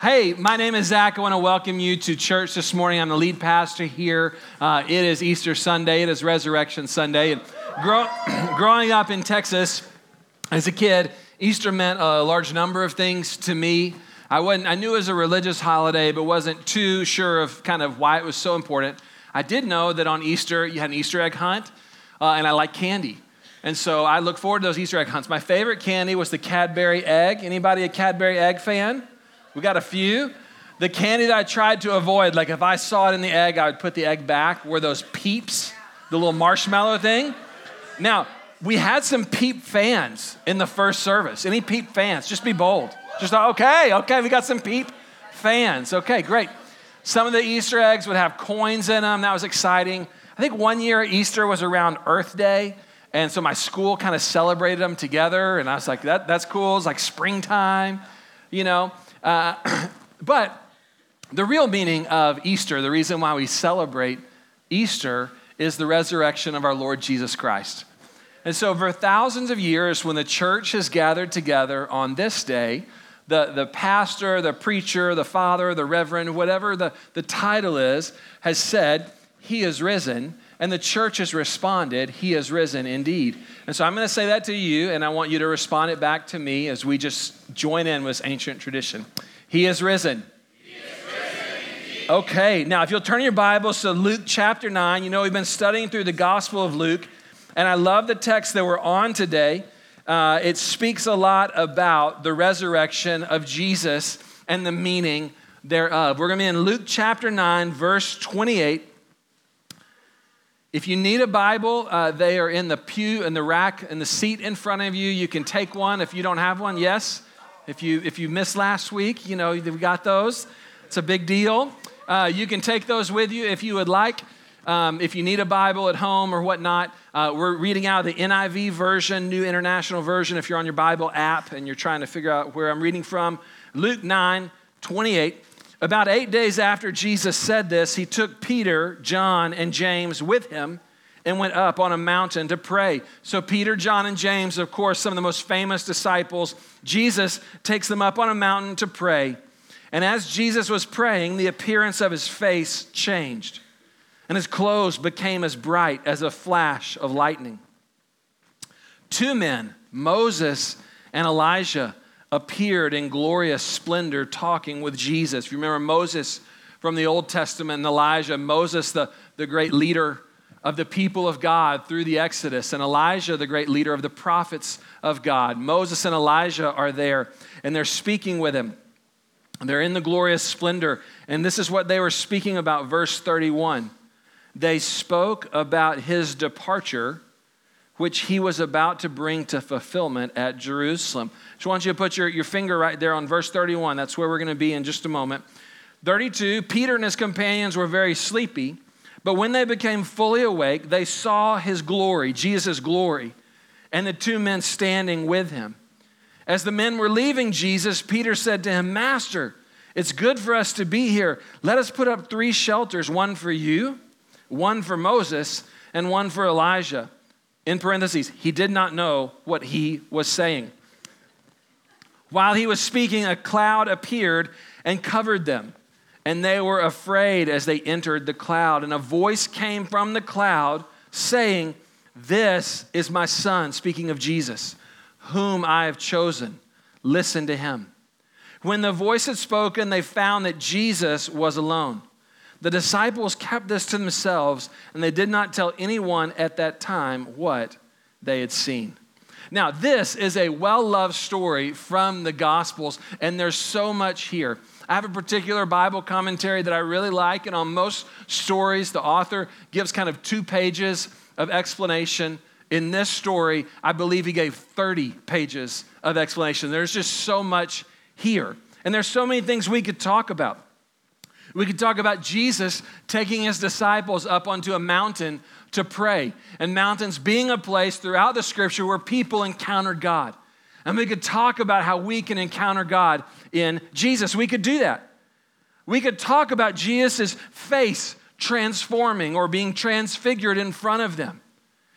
Hey, my name is Zach. I want to welcome you to church this morning. I'm the lead pastor here. Uh, it is Easter Sunday, it is Resurrection Sunday. And grow, growing up in Texas as a kid, Easter meant a large number of things to me. I, wasn't, I knew it was a religious holiday, but wasn't too sure of kind of why it was so important. I did know that on Easter, you had an Easter egg hunt, uh, and I like candy. And so I look forward to those Easter egg hunts. My favorite candy was the Cadbury egg. Anybody a Cadbury egg fan? We got a few. The candy that I tried to avoid, like if I saw it in the egg, I would put the egg back, were those peeps, the little marshmallow thing. Now, we had some peep fans in the first service. Any peep fans? Just be bold. Just, okay, okay, we got some peep fans. Okay, great. Some of the Easter eggs would have coins in them. That was exciting. I think one year Easter was around Earth Day. And so my school kind of celebrated them together. And I was like, that, that's cool. It's like springtime, you know. Uh, but the real meaning of Easter, the reason why we celebrate Easter, is the resurrection of our Lord Jesus Christ. And so, for thousands of years, when the church has gathered together on this day, the, the pastor, the preacher, the father, the reverend, whatever the, the title is, has said, He is risen. And the church has responded, He has risen indeed. And so I'm going to say that to you, and I want you to respond it back to me as we just join in with ancient tradition. He is risen. Okay, now if you'll turn your Bibles to Luke chapter 9, you know we've been studying through the Gospel of Luke, and I love the text that we're on today. Uh, it speaks a lot about the resurrection of Jesus and the meaning thereof. We're going to be in Luke chapter 9, verse 28. If you need a Bible, uh, they are in the pew and the rack and the seat in front of you. You can take one if you don't have one. Yes. If you if you missed last week, you know we got those. It's a big deal. Uh, you can take those with you if you would like. Um, if you need a Bible at home or whatnot, uh, we're reading out the NIV version, New International Version. If you're on your Bible app and you're trying to figure out where I'm reading from, Luke 9 28. About eight days after Jesus said this, he took Peter, John, and James with him and went up on a mountain to pray. So, Peter, John, and James, of course, some of the most famous disciples, Jesus takes them up on a mountain to pray. And as Jesus was praying, the appearance of his face changed, and his clothes became as bright as a flash of lightning. Two men, Moses and Elijah, appeared in glorious splendor talking with Jesus. You remember Moses from the Old Testament and Elijah, Moses, the, the great leader of the people of God through the Exodus, and Elijah, the great leader of the prophets of God. Moses and Elijah are there, and they're speaking with him. They're in the glorious splendor, and this is what they were speaking about, verse 31. They spoke about his departure which he was about to bring to fulfillment at Jerusalem. So I want you to put your, your finger right there on verse 31. That's where we're going to be in just a moment. 32 Peter and his companions were very sleepy, but when they became fully awake, they saw his glory, Jesus' glory, and the two men standing with him. As the men were leaving Jesus, Peter said to him, Master, it's good for us to be here. Let us put up three shelters one for you, one for Moses, and one for Elijah in parentheses, he did not know what he was saying. While he was speaking, a cloud appeared and covered them, and they were afraid as they entered the cloud. And a voice came from the cloud saying, This is my son, speaking of Jesus, whom I have chosen. Listen to him. When the voice had spoken, they found that Jesus was alone. The disciples kept this to themselves, and they did not tell anyone at that time what they had seen. Now, this is a well loved story from the Gospels, and there's so much here. I have a particular Bible commentary that I really like, and on most stories, the author gives kind of two pages of explanation. In this story, I believe he gave 30 pages of explanation. There's just so much here. And there's so many things we could talk about. We could talk about Jesus taking his disciples up onto a mountain to pray, and mountains being a place throughout the scripture where people encountered God. And we could talk about how we can encounter God in Jesus. We could do that. We could talk about Jesus' face transforming or being transfigured in front of them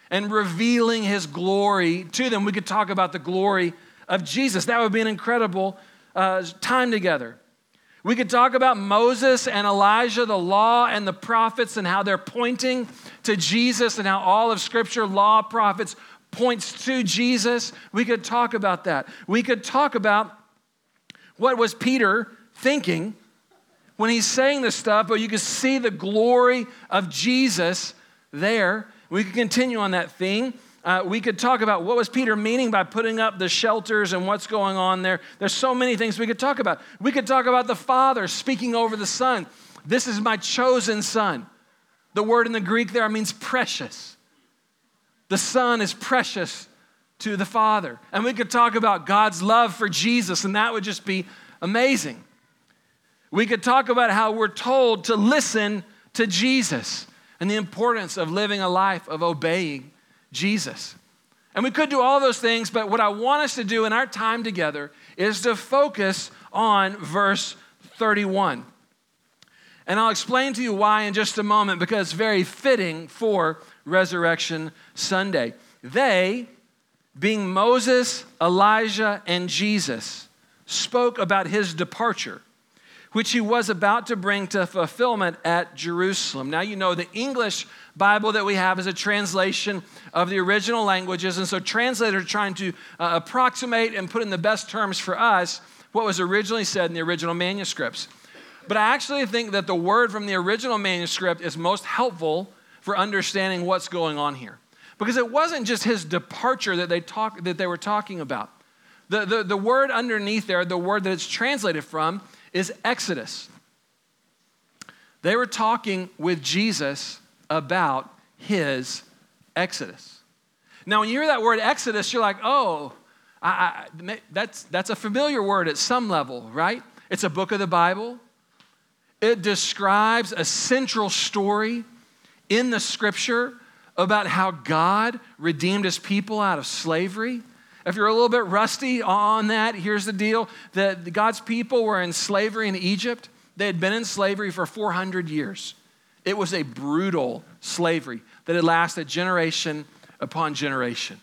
and revealing his glory to them. We could talk about the glory of Jesus. That would be an incredible uh, time together. We could talk about Moses and Elijah, the law and the prophets, and how they're pointing to Jesus, and how all of Scripture, law, prophets, points to Jesus. We could talk about that. We could talk about what was Peter thinking when he's saying this stuff, but you can see the glory of Jesus there. We could continue on that theme. Uh, we could talk about what was Peter meaning by putting up the shelters and what's going on there. There's so many things we could talk about. We could talk about the Father speaking over the Son. This is my chosen Son. The word in the Greek there means precious. The Son is precious to the Father. And we could talk about God's love for Jesus, and that would just be amazing. We could talk about how we're told to listen to Jesus and the importance of living a life of obeying Jesus. And we could do all those things, but what I want us to do in our time together is to focus on verse 31. And I'll explain to you why in just a moment because it's very fitting for Resurrection Sunday. They, being Moses, Elijah, and Jesus, spoke about his departure which he was about to bring to fulfillment at Jerusalem. Now, you know, the English Bible that we have is a translation of the original languages, and so translators are trying to uh, approximate and put in the best terms for us what was originally said in the original manuscripts. But I actually think that the word from the original manuscript is most helpful for understanding what's going on here. Because it wasn't just his departure that they, talk, that they were talking about. The, the, the word underneath there, the word that it's translated from, is Exodus. They were talking with Jesus about his Exodus. Now, when you hear that word Exodus, you're like, oh, I, I, that's, that's a familiar word at some level, right? It's a book of the Bible. It describes a central story in the scripture about how God redeemed his people out of slavery. If you're a little bit rusty on that, here's the deal that God's people were in slavery in Egypt. They had been in slavery for 400 years. It was a brutal slavery that had lasted generation upon generation.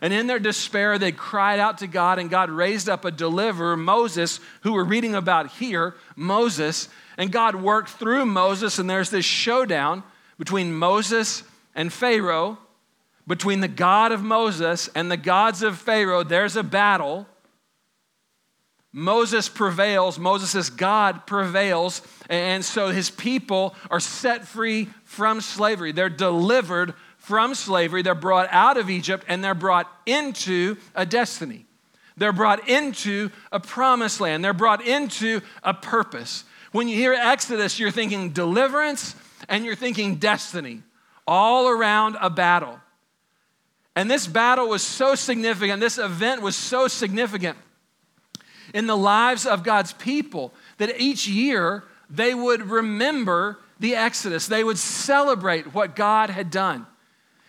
And in their despair, they cried out to God, and God raised up a deliverer, Moses, who we're reading about here, Moses. And God worked through Moses, and there's this showdown between Moses and Pharaoh between the God of Moses and the gods of Pharaoh, there's a battle. Moses prevails, Moses' God prevails, and so his people are set free from slavery. They're delivered from slavery, they're brought out of Egypt, and they're brought into a destiny. They're brought into a promised land, they're brought into a purpose. When you hear Exodus, you're thinking deliverance and you're thinking destiny, all around a battle. And this battle was so significant, this event was so significant in the lives of God's people that each year they would remember the Exodus. They would celebrate what God had done.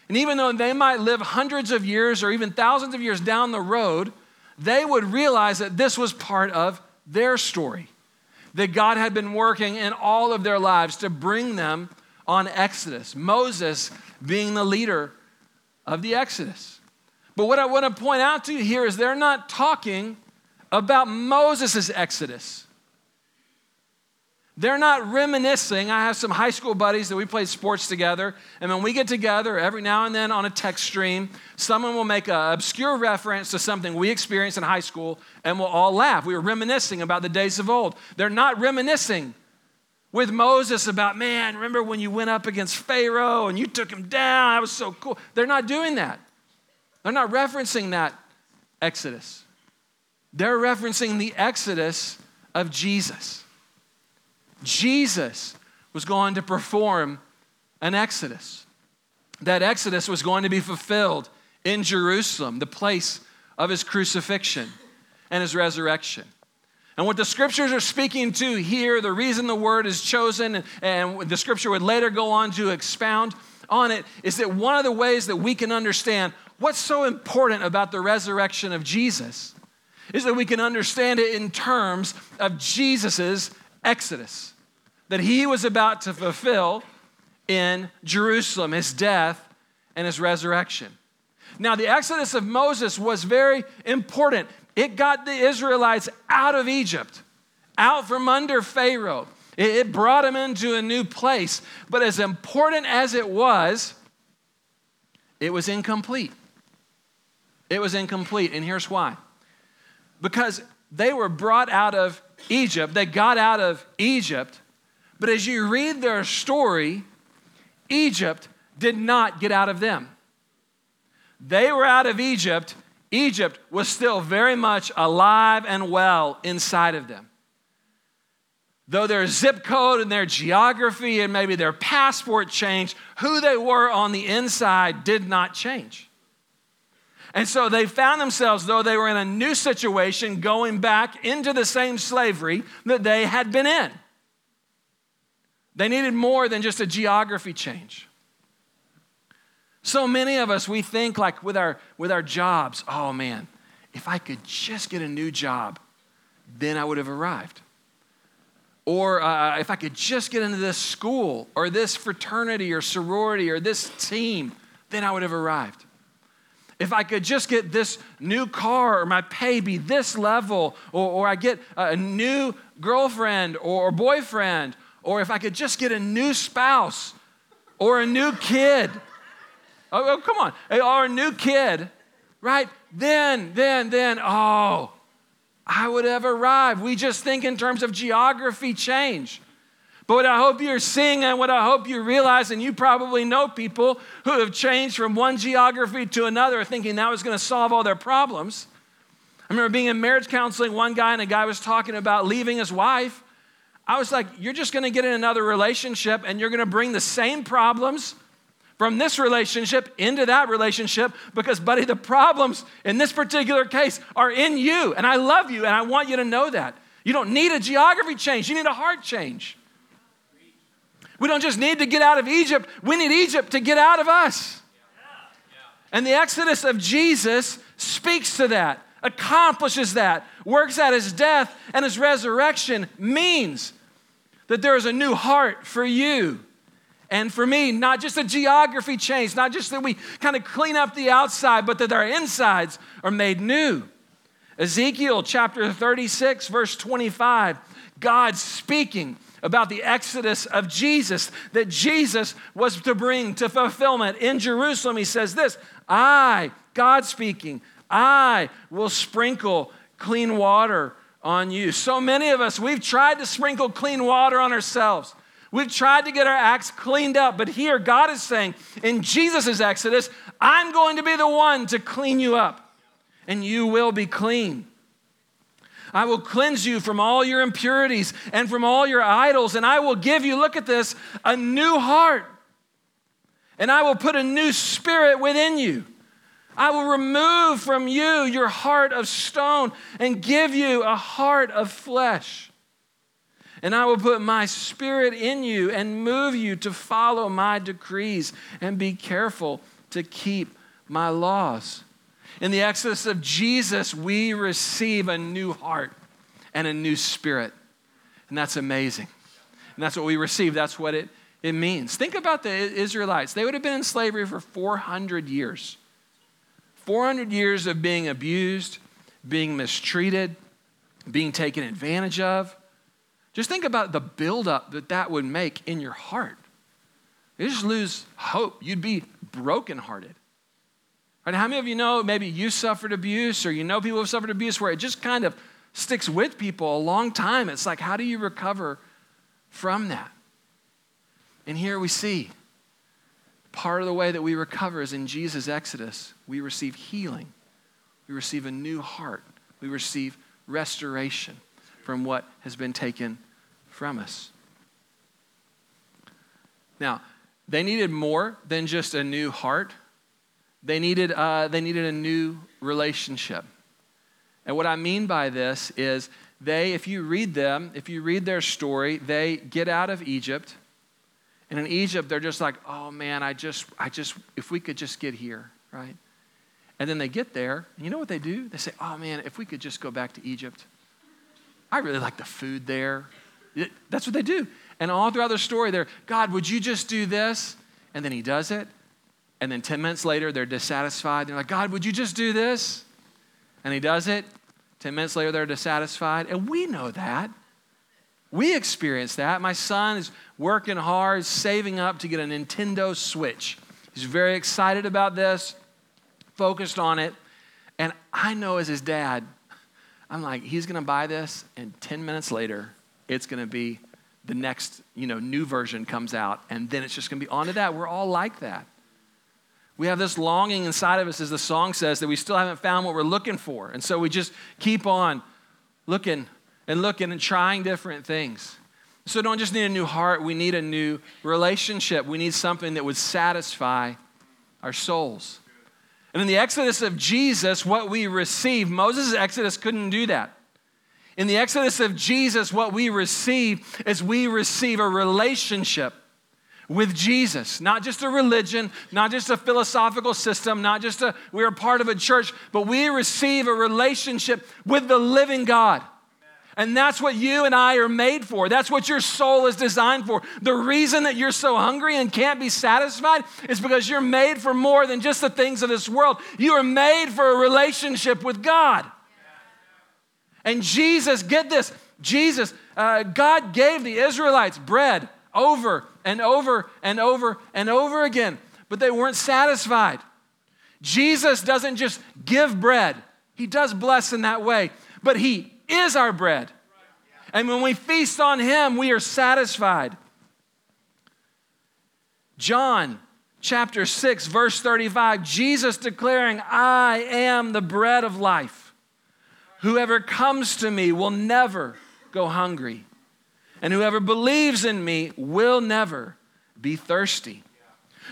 And even though they might live hundreds of years or even thousands of years down the road, they would realize that this was part of their story. That God had been working in all of their lives to bring them on Exodus. Moses being the leader of the Exodus. But what I want to point out to you here is they're not talking about Moses' Exodus. They're not reminiscing. I have some high school buddies that we played sports together, and when we get together every now and then on a text stream, someone will make an obscure reference to something we experienced in high school, and we'll all laugh. We were reminiscing about the days of old. They're not reminiscing with Moses about, man, remember when you went up against Pharaoh and you took him down? That was so cool. They're not doing that. They're not referencing that Exodus. They're referencing the Exodus of Jesus. Jesus was going to perform an Exodus. That Exodus was going to be fulfilled in Jerusalem, the place of his crucifixion and his resurrection. And what the scriptures are speaking to here, the reason the word is chosen, and the scripture would later go on to expound on it, is that one of the ways that we can understand what's so important about the resurrection of Jesus is that we can understand it in terms of Jesus' exodus that he was about to fulfill in Jerusalem, his death and his resurrection. Now, the exodus of Moses was very important. It got the Israelites out of Egypt out from under Pharaoh. It brought them into a new place. But as important as it was, it was incomplete. It was incomplete. And here's why because they were brought out of Egypt, they got out of Egypt. But as you read their story, Egypt did not get out of them. They were out of Egypt. Egypt was still very much alive and well inside of them. Though their zip code and their geography and maybe their passport changed, who they were on the inside did not change. And so they found themselves, though they were in a new situation, going back into the same slavery that they had been in. They needed more than just a geography change. So many of us, we think like with our, with our jobs, oh man, if I could just get a new job, then I would have arrived. Or uh, if I could just get into this school or this fraternity or sorority or this team, then I would have arrived. If I could just get this new car or my pay be this level, or, or I get a new girlfriend or boyfriend, or if I could just get a new spouse or a new kid. Oh, oh come on. A new kid, right? Then, then, then, oh, I would have arrived. We just think in terms of geography change. But what I hope you're seeing and what I hope you realize, and you probably know people who have changed from one geography to another thinking that was going to solve all their problems. I remember being in marriage counseling, one guy and a guy was talking about leaving his wife. I was like, you're just going to get in another relationship and you're going to bring the same problems from this relationship into that relationship because, buddy, the problems in this particular case are in you. And I love you and I want you to know that. You don't need a geography change, you need a heart change. We don't just need to get out of Egypt, we need Egypt to get out of us. And the exodus of Jesus speaks to that, accomplishes that, works out his death and his resurrection, means that there is a new heart for you and for me. Not just a geography change, not just that we kind of clean up the outside, but that our insides are made new. Ezekiel chapter 36, verse 25, God speaking about the exodus of Jesus that Jesus was to bring to fulfillment in Jerusalem. He says this I, God speaking, I will sprinkle clean water on you. So many of us, we've tried to sprinkle clean water on ourselves. We've tried to get our acts cleaned up, but here God is saying in Jesus' exodus, I'm going to be the one to clean you up, and you will be clean. I will cleanse you from all your impurities and from all your idols, and I will give you, look at this, a new heart. And I will put a new spirit within you. I will remove from you your heart of stone and give you a heart of flesh. And I will put my spirit in you and move you to follow my decrees and be careful to keep my laws. In the exodus of Jesus, we receive a new heart and a new spirit. And that's amazing. And that's what we receive. That's what it, it means. Think about the Israelites. They would have been in slavery for 400 years. 400 years of being abused, being mistreated, being taken advantage of. Just think about the buildup that that would make in your heart. You just lose hope. You'd be brokenhearted. Right? How many of you know maybe you suffered abuse or you know people who have suffered abuse where it just kind of sticks with people a long time? It's like, how do you recover from that? And here we see part of the way that we recover is in Jesus' Exodus. We receive healing, we receive a new heart, we receive restoration from what has been taken from us. Now, they needed more than just a new heart. They needed, uh, they needed a new relationship. And what I mean by this is they, if you read them, if you read their story, they get out of Egypt. And in Egypt, they're just like, oh man, I just, I just, if we could just get here, right? And then they get there, and you know what they do? They say, oh man, if we could just go back to Egypt. I really like the food there. That's what they do. And all throughout their story, they're, God, would you just do this? And then he does it. And then 10 minutes later, they're dissatisfied. They're like, God, would you just do this? And he does it. 10 minutes later, they're dissatisfied. And we know that. We experience that. My son is working hard, saving up to get a Nintendo Switch. He's very excited about this, focused on it. And I know as his dad, I'm like, he's gonna buy this, and 10 minutes later, it's gonna be the next, you know, new version comes out, and then it's just gonna be on to that. We're all like that. We have this longing inside of us, as the song says, that we still haven't found what we're looking for. And so we just keep on looking and looking and trying different things. So don't just need a new heart, we need a new relationship. We need something that would satisfy our souls. And in the exodus of Jesus, what we receive, Moses' exodus couldn't do that. In the exodus of Jesus, what we receive is we receive a relationship with Jesus, not just a religion, not just a philosophical system, not just a we're part of a church, but we receive a relationship with the living God. And that's what you and I are made for. That's what your soul is designed for. The reason that you're so hungry and can't be satisfied is because you're made for more than just the things of this world. You are made for a relationship with God. And Jesus, get this, Jesus, uh, God gave the Israelites bread over and over and over and over again, but they weren't satisfied. Jesus doesn't just give bread, He does bless in that way, but He is our bread. And when we feast on Him, we are satisfied. John chapter 6, verse 35, Jesus declaring, I am the bread of life. Whoever comes to me will never go hungry, and whoever believes in me will never be thirsty.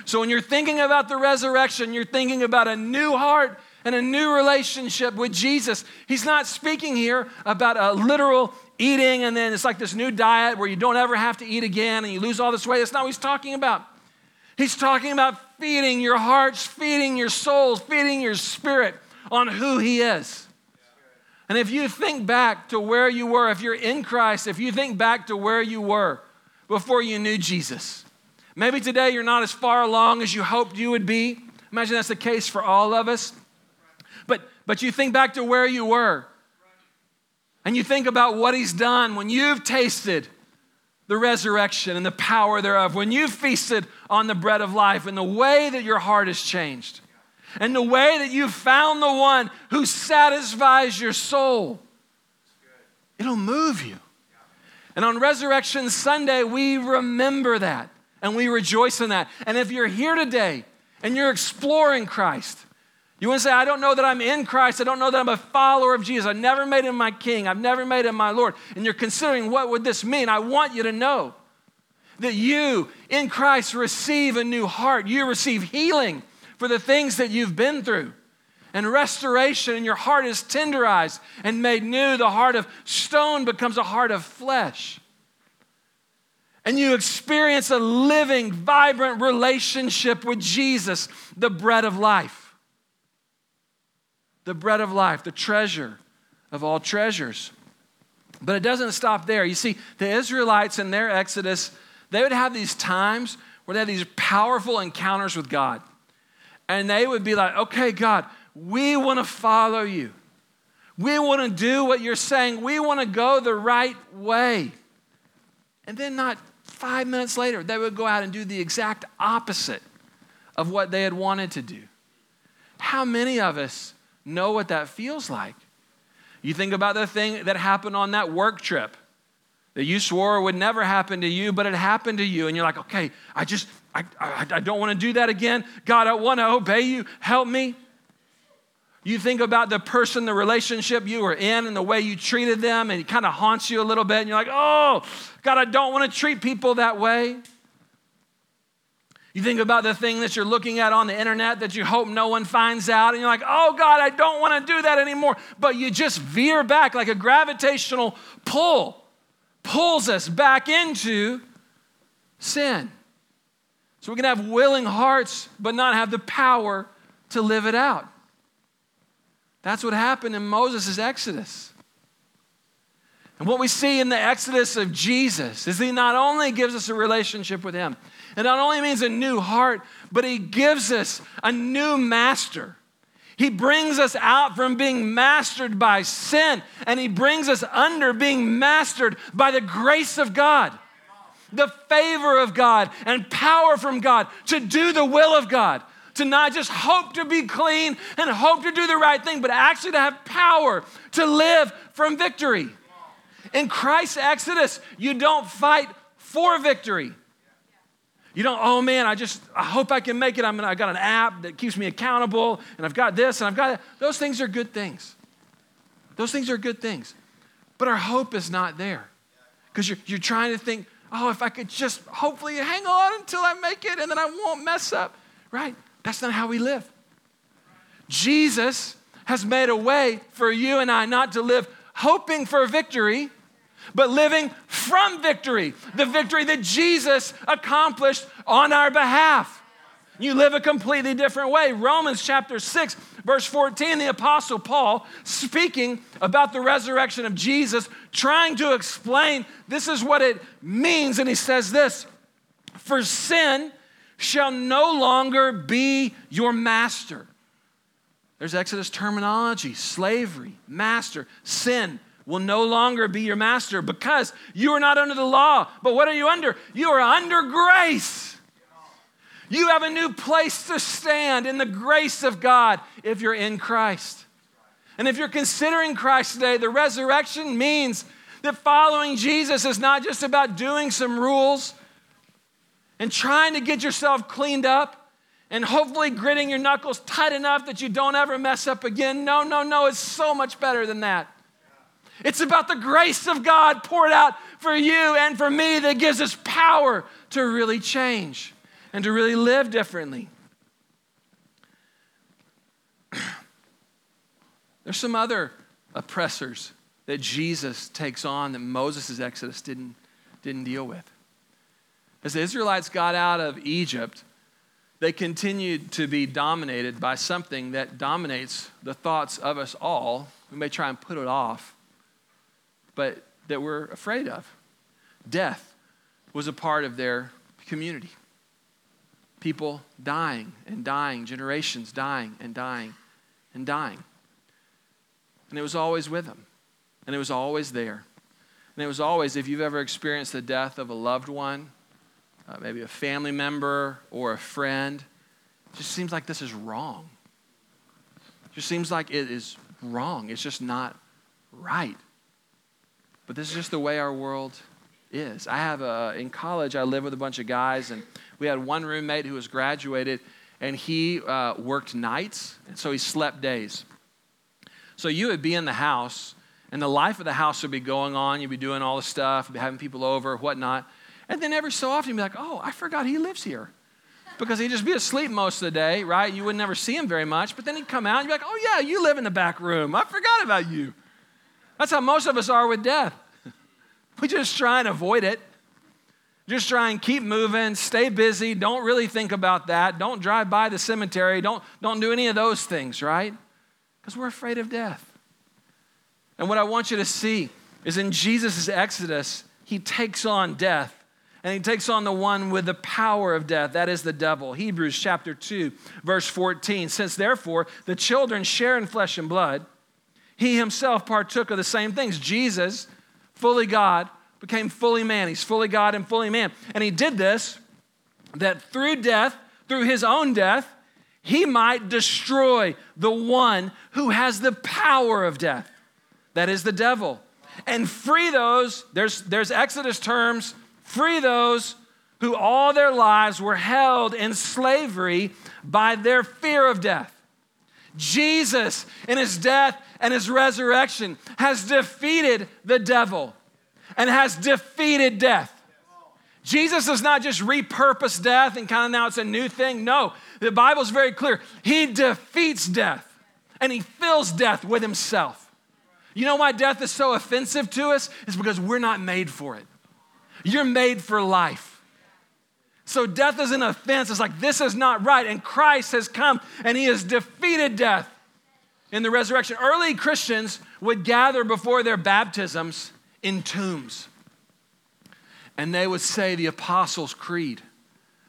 So when you're thinking about the resurrection, you're thinking about a new heart and a new relationship with Jesus. He's not speaking here about a literal eating and then it's like this new diet where you don't ever have to eat again and you lose all this weight. That's not what he's talking about. He's talking about feeding your hearts, feeding your souls, feeding your spirit on who he is. And if you think back to where you were, if you're in Christ, if you think back to where you were before you knew Jesus, maybe today you're not as far along as you hoped you would be. Imagine that's the case for all of us. But, but you think back to where you were and you think about what he's done when you've tasted the resurrection and the power thereof, when you've feasted on the bread of life and the way that your heart has changed and the way that you've found the one who satisfies your soul, it'll move you. And on Resurrection Sunday, we remember that and we rejoice in that. And if you're here today and you're exploring Christ, you to say, I don't know that I'm in Christ. I don't know that I'm a follower of Jesus. I've never made him my king. I've never made him my Lord. And you're considering what would this mean? I want you to know that you in Christ receive a new heart. You receive healing for the things that you've been through. And restoration, and your heart is tenderized and made new. The heart of stone becomes a heart of flesh. And you experience a living, vibrant relationship with Jesus, the bread of life the bread of life, the treasure of all treasures. But it doesn't stop there. You see, the Israelites in their Exodus, they would have these times where they had these powerful encounters with God. And they would be like, okay, God, we want to follow you. We want to do what you're saying. We want to go the right way. And then, not five minutes later, they would go out and do the exact opposite of what they had wanted to do. How many of us know what that feels like. You think about the thing that happened on that work trip that you swore would never happen to you, but it happened to you. And you're like, okay, I just, I, I, I don't want to do that again. God, I want to obey you. Help me. You think about the person, the relationship you were in, and the way you treated them, and it kind of haunts you a little bit. And you're like, oh, God, I don't want to treat people that way. You think about the thing that you're looking at on the internet that you hope no one finds out, and you're like, oh God, I don't want to do that anymore. But you just veer back like a gravitational pull pulls us back into sin. So we can have willing hearts, but not have the power to live it out. That's what happened in Moses' Exodus. And what we see in the Exodus of Jesus is he not only gives us a relationship with him, it not only means a new heart, but He gives us a new master. He brings us out from being mastered by sin, and He brings us under being mastered by the grace of God, the favor of God, and power from God to do the will of God. To not just hope to be clean and hope to do the right thing, but actually to have power to live from victory. In Christ's Exodus, you don't fight for victory. You don't, oh man, I just, I hope I can make it. I'm gonna, I got an app that keeps me accountable, and I've got this, and I've got that. Those things are good things. Those things are good things. But our hope is not there. Because you're, you're trying to think, oh, if I could just hopefully hang on until I make it, and then I won't mess up. Right? That's not how we live. Jesus has made a way for you and I not to live hoping for victory, but living from victory, the victory that Jesus accomplished on our behalf. You live a completely different way. Romans chapter 6, verse 14, the Apostle Paul speaking about the resurrection of Jesus, trying to explain this is what it means. And he says this For sin shall no longer be your master. There's Exodus terminology slavery, master, sin will no longer be your master because you are not under the law. But what are you under? You are under grace. You have a new place to stand in the grace of God if you're in Christ. And if you're considering Christ today, the resurrection means that following Jesus is not just about doing some rules and trying to get yourself cleaned up and hopefully gritting your knuckles tight enough that you don't ever mess up again. No, no, no, it's so much better than that. It's about the grace of God poured out for you and for me that gives us power to really change and to really live differently. There's some other oppressors that Jesus takes on that Moses' Exodus didn't, didn't deal with. As the Israelites got out of Egypt, they continued to be dominated by something that dominates the thoughts of us all. We may try and put it off, but that we're afraid of. Death was a part of their community. People dying and dying, generations dying and dying and dying. And it was always with them, and it was always there. And it was always, if you've ever experienced the death of a loved one, uh, maybe a family member or a friend. It just seems like this is wrong. It just seems like it is wrong. It's just not right. But this is just the way our world is. I have a, in college, I lived with a bunch of guys, and we had one roommate who was graduated, and he uh, worked nights, and so he slept days. So you would be in the house, and the life of the house would be going on. You'd be doing all the stuff, having people over, whatnot. And then every so often you'd be like, oh, I forgot he lives here. Because he'd just be asleep most of the day, right? You would never see him very much. But then he'd come out and you'd be like, oh, yeah, you live in the back room. I forgot about you. That's how most of us are with death. we just try and avoid it. Just try and keep moving, stay busy, don't really think about that. Don't drive by the cemetery, don't, don't do any of those things, right? Because we're afraid of death. And what I want you to see is in Jesus' Exodus, he takes on death and he takes on the one with the power of death, that is the devil. Hebrews chapter 2, verse 14. Since therefore the children share in flesh and blood, he himself partook of the same things. Jesus, fully God, became fully man. He's fully God and fully man. And he did this that through death, through his own death, he might destroy the one who has the power of death. That is the devil. And free those, there's, there's Exodus terms Free those who all their lives were held in slavery by their fear of death. Jesus, in his death and his resurrection, has defeated the devil and has defeated death. Jesus does not just repurpose death and kind of now it's a new thing. No, the Bible is very clear. He defeats death and he fills death with himself. You know why death is so offensive to us? It's because we're not made for it. You're made for life. So death is an offense. It's like, this is not right. And Christ has come and he has defeated death in the resurrection. Early Christians would gather before their baptisms in tombs. And they would say the Apostles' Creed.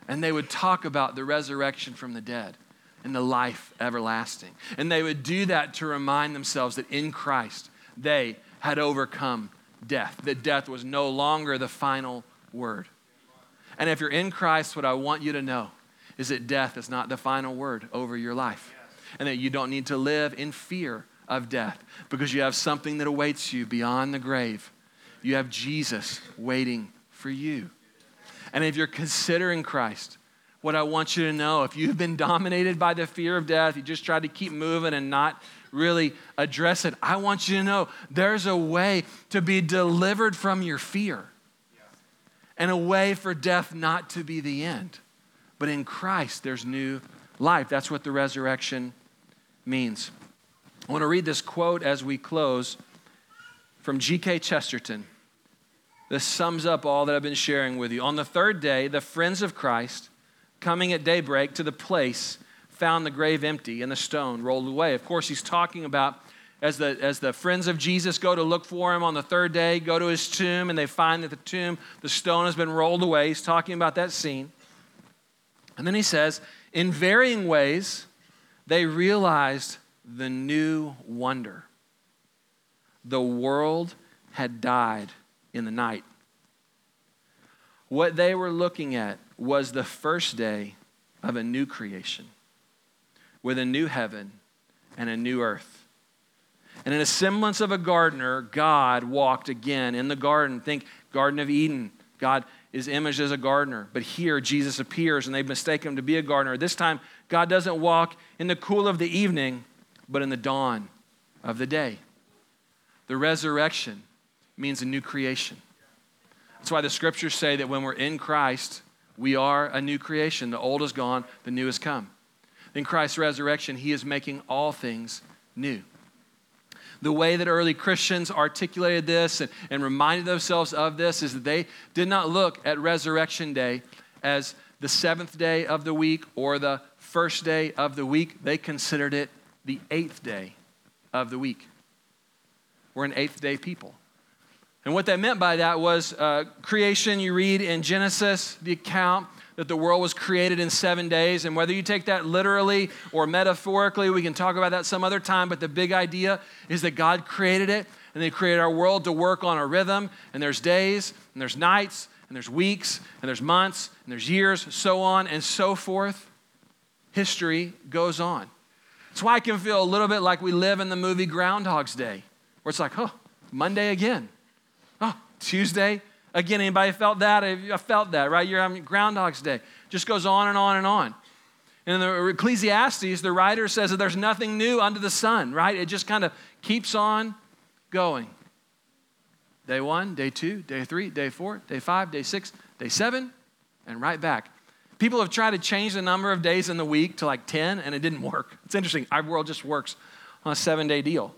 And they would talk about the resurrection from the dead. and the life everlasting. And they would do that to remind themselves that in Christ they had overcome death, that death was no longer the final word. And if you're in Christ, what I want you to know is that death is not the final word over your life, and that you don't need to live in fear of death because you have something that awaits you beyond the grave. You have Jesus waiting for you. And if you're considering Christ, what I want you to know if you've been dominated by the fear of death, you just tried to keep moving and not really address it, I want you to know there's a way to be delivered from your fear and a way for death not to be the end. But in Christ, there's new life. That's what the resurrection means. I want to read this quote as we close from G.K. Chesterton. This sums up all that I've been sharing with you. On the third day, the friends of Christ, coming at daybreak to the place, found the grave empty and the stone rolled away. Of course, he's talking about as the, as the friends of Jesus go to look for him on the third day, go to his tomb, and they find that the tomb, the stone has been rolled away. He's talking about that scene. And then he says, in varying ways, they realized the new wonder. The world had died in the night. What they were looking at was the first day of a new creation with a new heaven and a new earth. And in a semblance of a gardener, God walked again in the garden. Think Garden of Eden. God is imaged as a gardener. But here, Jesus appears and they mistake him to be a gardener. This time, God doesn't walk in the cool of the evening, but in the dawn of the day. The resurrection means a new creation. That's why the scriptures say that when we're in Christ, we are a new creation. The old is gone, the new has come. In Christ's resurrection, he is making all things new. The way that early Christians articulated this and, and reminded themselves of this is that they did not look at Resurrection Day as the seventh day of the week or the first day of the week. They considered it the eighth day of the week. We're an eighth day people. And what they meant by that was uh, creation, you read in Genesis, the account that the world was created in seven days. And whether you take that literally or metaphorically, we can talk about that some other time. But the big idea is that God created it, and they created our world to work on a rhythm. And there's days, and there's nights, and there's weeks, and there's months, and there's years, so on and so forth. History goes on. That's why I can feel a little bit like we live in the movie Groundhog's Day, where it's like, oh, Monday again. Oh, Tuesday again. Anybody felt that? I felt that, right? You're having Groundhog's Day. Just goes on and on and on. And in the Ecclesiastes, the writer says that there's nothing new under the sun, right? It just kind of keeps on going. Day one, day two, day three, day four, day five, day six, day seven, and right back. People have tried to change the number of days in the week to like 10, and it didn't work. It's interesting. Our world just works on a seven day deal.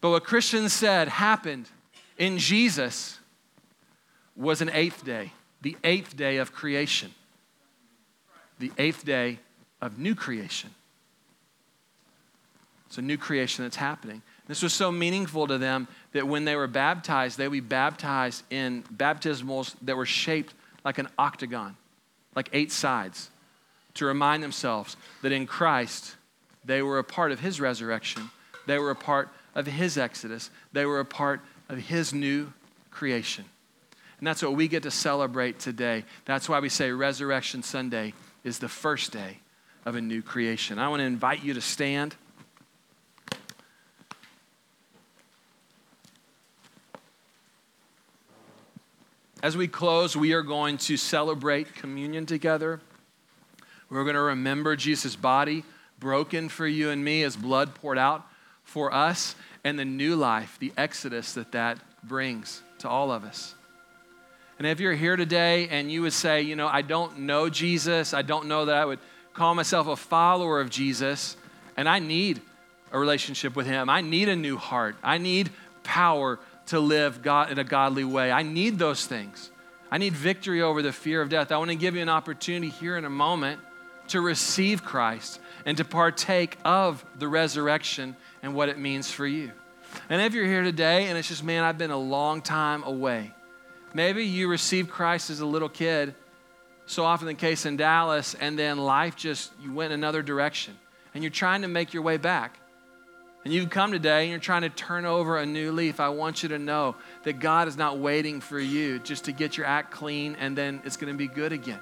But what Christians said happened in Jesus was an eighth day, the eighth day of creation, the eighth day of new creation. It's a new creation that's happening. This was so meaningful to them that when they were baptized, they would be baptized in baptismals that were shaped like an octagon, like eight sides, to remind themselves that in Christ, they were a part of his resurrection, they were a part of his exodus, they were a part of his new creation. And that's what we get to celebrate today. That's why we say Resurrection Sunday is the first day of a new creation. I want to invite you to stand. As we close, we are going to celebrate communion together. We're going to remember Jesus' body broken for you and me, his blood poured out for us, and the new life, the exodus that that brings to all of us. And if you're here today and you would say, you know, I don't know Jesus, I don't know that I would call myself a follower of Jesus, and I need a relationship with Him, I need a new heart, I need power to live God in a godly way. I need those things. I need victory over the fear of death. I want to give you an opportunity here in a moment to receive Christ and to partake of the resurrection and what it means for you. And if you're here today and it's just, man, I've been a long time away. Maybe you received Christ as a little kid so often the case in Dallas, and then life just, you went another direction. And you're trying to make your way back. And you've come today and you're trying to turn over a new leaf. I want you to know that God is not waiting for you just to get your act clean and then it's going to be good again.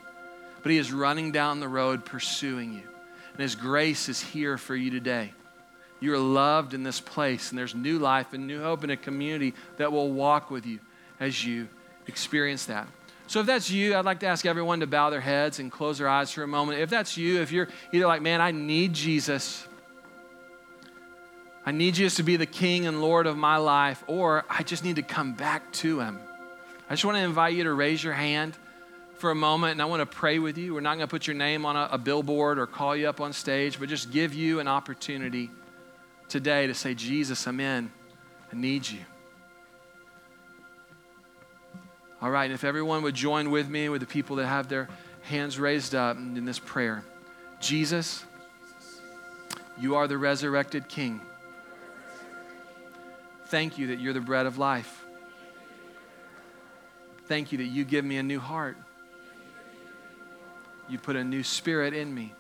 But He is running down the road pursuing you. And His grace is here for you today. You are loved in this place, and there's new life and new hope in a community that will walk with you as you experience that. So, if that's you, I'd like to ask everyone to bow their heads and close their eyes for a moment. If that's you, if you're either like, man, I need Jesus, I need Jesus to be the King and Lord of my life, or I just need to come back to Him. I just want to invite you to raise your hand for a moment and I want to pray with you. We're not going to put your name on a, a billboard or call you up on stage, but just give you an opportunity today to say, Jesus, I'm in. I need you. All right, and if everyone would join with me, with the people that have their hands raised up in this prayer Jesus, you are the resurrected King. Thank you that you're the bread of life. Thank you that you give me a new heart. You put a new spirit in me.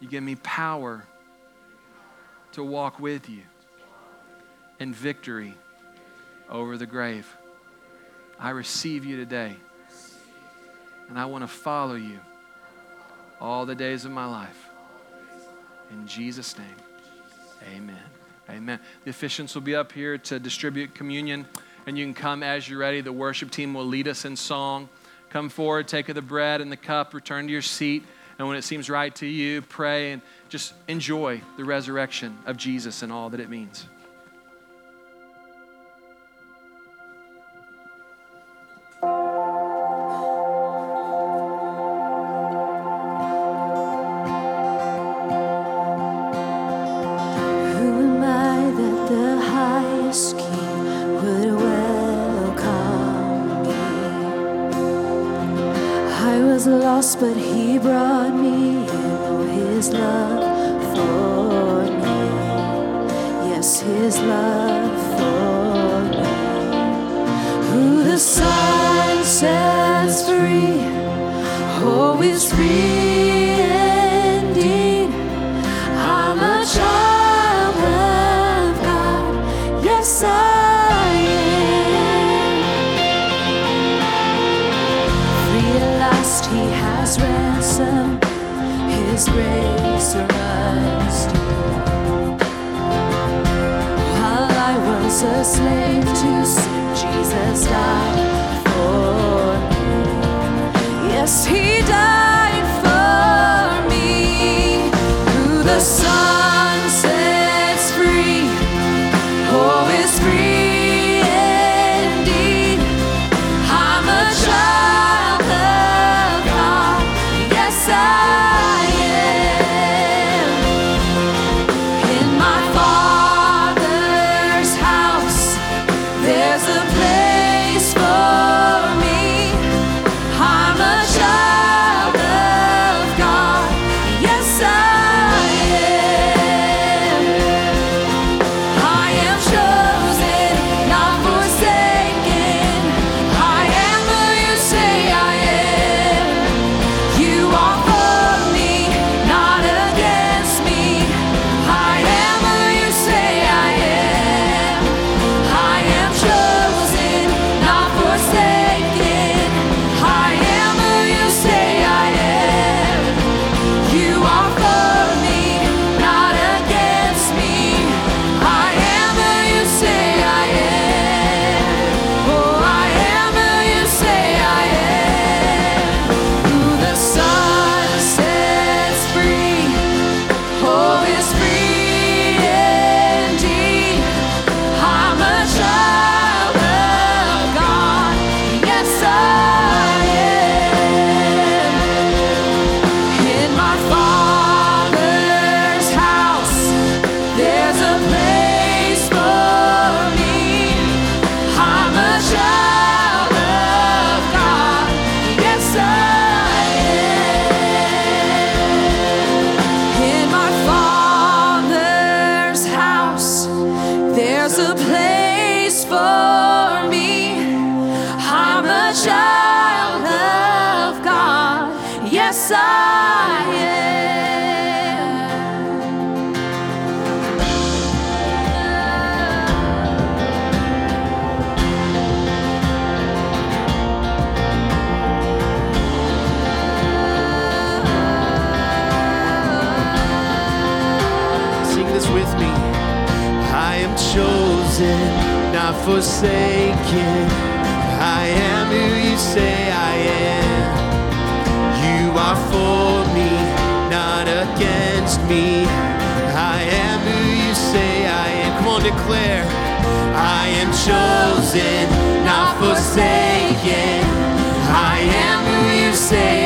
You give me power to walk with you in victory over the grave. I receive you today. And I want to follow you all the days of my life. In Jesus' name, amen. Amen. The officiants will be up here to distribute communion, and you can come as you're ready. The worship team will lead us in song. Come forward, take of the bread and the cup, return to your seat, and when it seems right to you, pray and just enjoy the resurrection of Jesus and all that it means. His grace runs While I was a slave to sin, Jesus died for me. Yes, He chosen, not forsaken. I am who you say are for me, not against me. I am who you say I am. Come on, declare. I am chosen, not forsaken. I am who you say